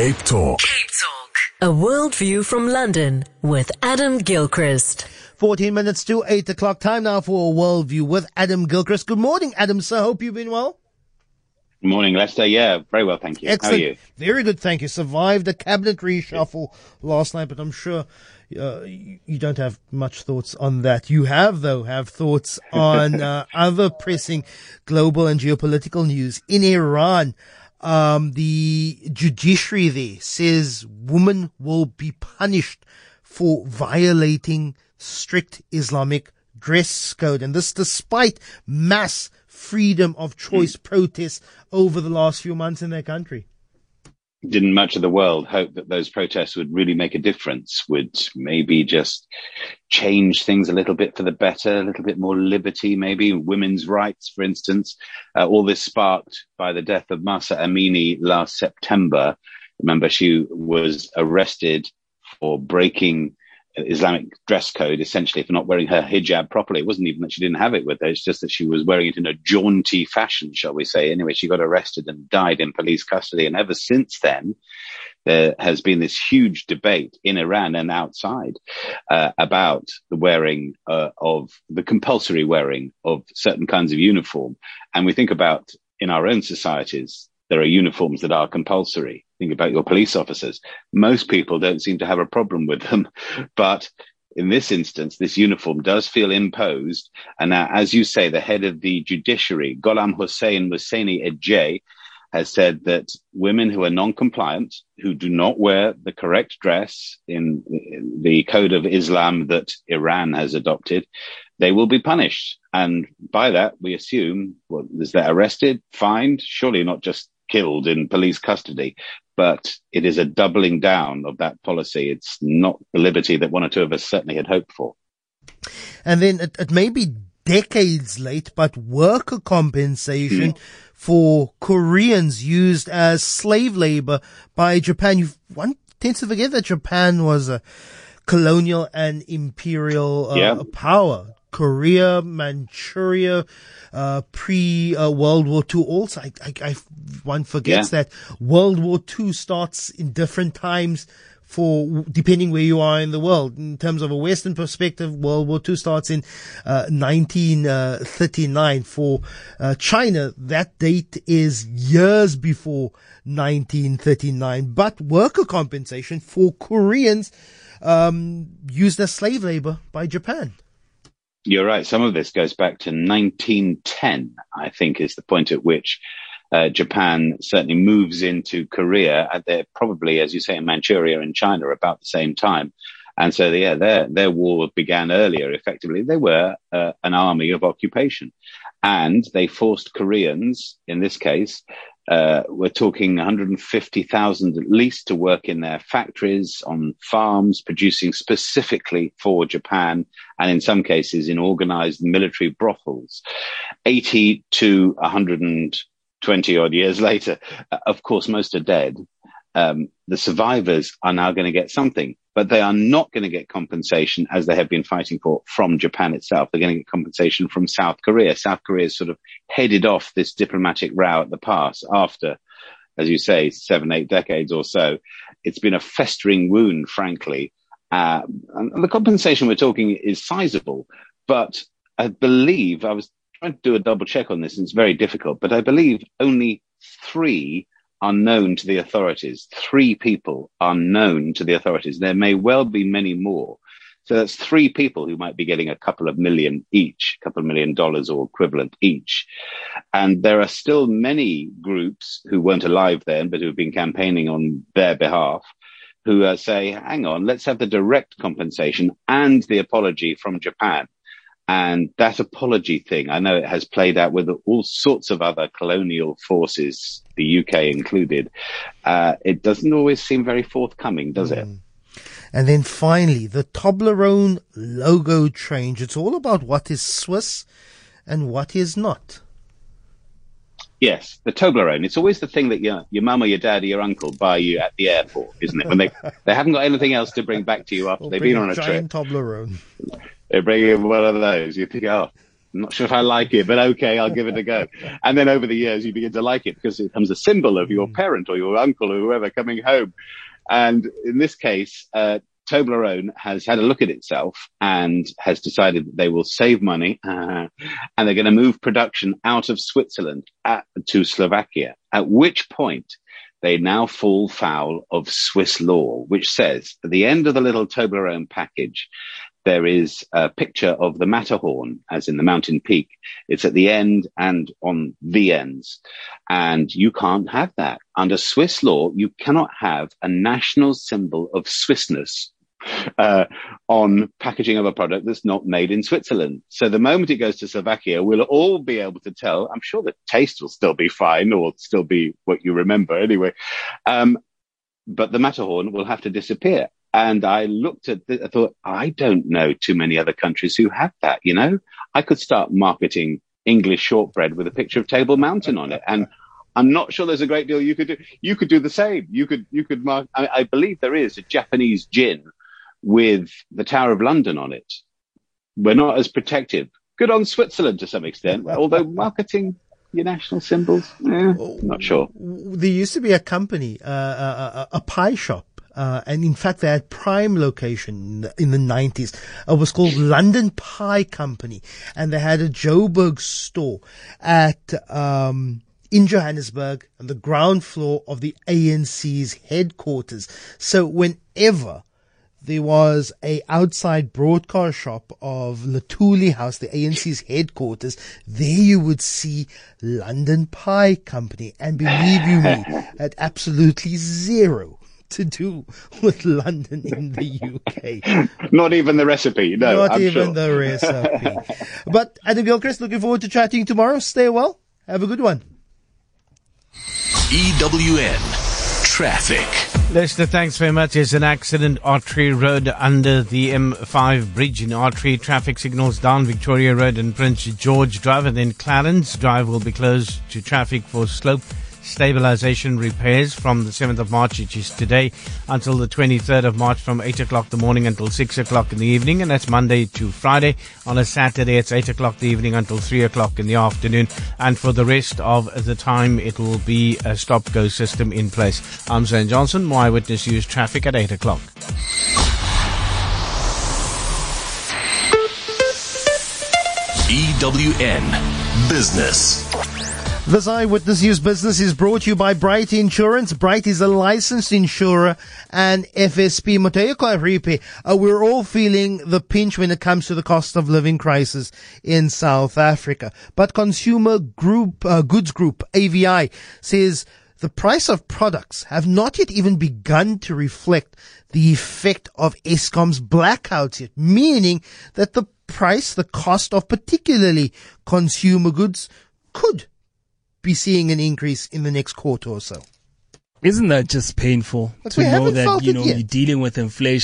Cape Talk. Cape Talk. A world view from London with Adam Gilchrist. 14 minutes to 8 o'clock. Time now for a world view with Adam Gilchrist. Good morning, Adam, sir. Hope you've been well. Good morning, Lester. Yeah, very well, thank you. Excellent. How are you? Very good, thank you. Survived the cabinet reshuffle last night, but I'm sure uh, you you don't have much thoughts on that. You have, though, have thoughts on uh, other pressing global and geopolitical news. In Iran, um, the judiciary there says women will be punished for violating strict Islamic dress code. And this despite mass freedom of choice protests over the last few months in their country. Didn't much of the world hope that those protests would really make a difference, would maybe just change things a little bit for the better, a little bit more liberty, maybe women's rights, for instance. Uh, all this sparked by the death of Mahsa Amini last September. Remember, she was arrested for breaking Islamic dress code, essentially for not wearing her hijab properly. It wasn't even that she didn't have it with her. It's just that she was wearing it in a jaunty fashion, shall we say. Anyway, she got arrested and died in police custody. And ever since then, there has been this huge debate in Iran and outside uh, about the wearing uh, of the compulsory wearing of certain kinds of uniform. And we think about in our own societies, there are uniforms that are compulsory. Think about your police officers. Most people don't seem to have a problem with them, but in this instance, this uniform does feel imposed. And now, as you say, the head of the judiciary, Gholam Hossein Mohseni Ejei, has said that women who are non-compliant, who do not wear the correct dress in the code of Islam that Iran has adopted, they will be punished. And by that, we assume, well, is they're arrested, fined, surely not just killed in police custody, but it is a doubling down of that policy. It's not the liberty that one or two of us certainly had hoped for. And then it, it may be decades late, but worker compensation for Koreans used as slave labor by Japan. You one tends to forget that Japan was a colonial and imperial uh, Yeah. power. Korea, Manchuria, uh, pre uh, World War II. Also, I, I, I one forgets Yeah. that World War II starts in different times for depending where you are in the world. In terms of a Western perspective, World War II starts in uh, 1939. For uh, China, that date is years before 1939. But worker compensation for Koreans um, used as slave labor by Japan. You're right. Some of this goes back to 1910, I think, is the point at which uh, Japan certainly moves into Korea. And they're probably, as you say, in Manchuria and China about the same time. And so, yeah, their, their war began earlier, effectively. They were uh, an army of occupation. And they forced Koreans, in this case, uh, we're talking 150,000 at least to work in their factories, on farms, producing specifically for Japan, and in some cases in organized military brothels. 80 to 120 odd years later, uh, of course, most are dead. Um, the survivors are now going to get something, but they are not going to get compensation as they have been fighting for from Japan itself. They're going to get compensation from South Korea. South Korea has sort of headed off this diplomatic row at the pass after, as you say, seven, eight decades or so. It's been a festering wound, frankly. Uh, and the compensation we're talking is sizable, but I believe I was trying to do a double check on this, and it's very difficult, but I believe only three are known to the authorities. Three people are known to the authorities. There may well be many more. So that's three people who might be getting a couple of million each, a couple of million dollars or equivalent each. And there are still many groups who weren't alive then, but who've been campaigning on their behalf who uh, say, hang on, let's have the direct compensation and the apology from Japan. And that apology thing, I know it has played out with all sorts of other colonial forces, the UK included. Uh, it doesn't always seem very forthcoming, does it? And then finally, the Toblerone logo change. It's all about what is Swiss and what is not. Yes, the Toblerone. It's always the thing that your your mum or your dad or your uncle buy you at the airport, isn't it? When they they haven't got anything else to bring back to you after Or they've been on a trip, Toblerone. They bring in one of those. You think, oh, I'm not sure if I like it, but okay, I'll give it a go. And then over the years, you begin to like it because it becomes a symbol of your parent or your uncle or whoever coming home. And in this case, uh, Toblerone has had a look at itself and has decided that they will save money uh, and they're going to move production out of Switzerland at, to Slovakia. At which point they now fall foul of Swiss law, which says at the end of the little Toblerone package, there is a picture of the Matterhorn, as in the mountain peak. It's at the end and on the ends. And you can't have that. Under Swiss law, you cannot have a national symbol of Swissness uh, on packaging of a product that's not made in Switzerland. So the moment it goes to Slovakia, we'll all be able to tell. I'm sure the taste will still be fine or still be what you remember anyway. Um, but the Matterhorn will have to disappear. And I looked at I thought, I don't know too many other countries who have that, you know? I could start marketing English shortbread with a picture of Table Mountain on it. And I'm not sure there's a great deal you could do. You could do the same. You could, you could mark, I, I believe there is a Japanese gin with the Tower of London on it. We're not as protective. Good on Switzerland to some extent, although marketing your national symbols, eh, not sure. There used to be a company, uh, a, a, a pie shop uh, and in fact, they had prime location in the, 90s. It was called London Pie Company. And they had a Joburg store at, um, in Johannesburg on the ground floor of the ANC's headquarters. So whenever there was a outside broadcast shop of Luthuli House, the ANC's headquarters. There you would see London Pie Company. And believe you me, at absolutely zero to do with London in the UK. Not even the recipe, no. Not I'm even sure. the recipe. but Adam Gilchrist, looking forward to chatting tomorrow. Stay well. Have a good one. EWN Traffic. Lester, thanks very much. There's an accident, Artery Road under the M5 bridge in Artery. Traffic signals down Victoria Road and Prince George Drive, and then Clarence Drive will be closed to traffic for slope stabilization repairs from the 7th of March, which is today, until the 23rd of March from 8 o'clock the morning until 6 o'clock in the evening, and that's Monday to Friday. On a Saturday, it's 8 o'clock the evening until 3 o'clock in the afternoon, and for the rest of the time, it will be a stop-go system in place. I'm Zane Johnson, my eyewitness news traffic at 8 o'clock. EWN Business. This Eyewitness News business is brought to you by Bright Insurance. Bright is a licensed insurer and FSP Mateo Claripe. Uh, we're all feeling the pinch when it comes to the cost of living crisis in South Africa. But Consumer Group, uh, Goods Group, AVI, says the price of products have not yet even begun to reflect the effect of Eskom's blackouts yet, meaning that the price, the cost of particularly consumer goods could be seeing an increase in the next quarter or so. Isn't that just painful But to know that you know yet. you're dealing with inflation?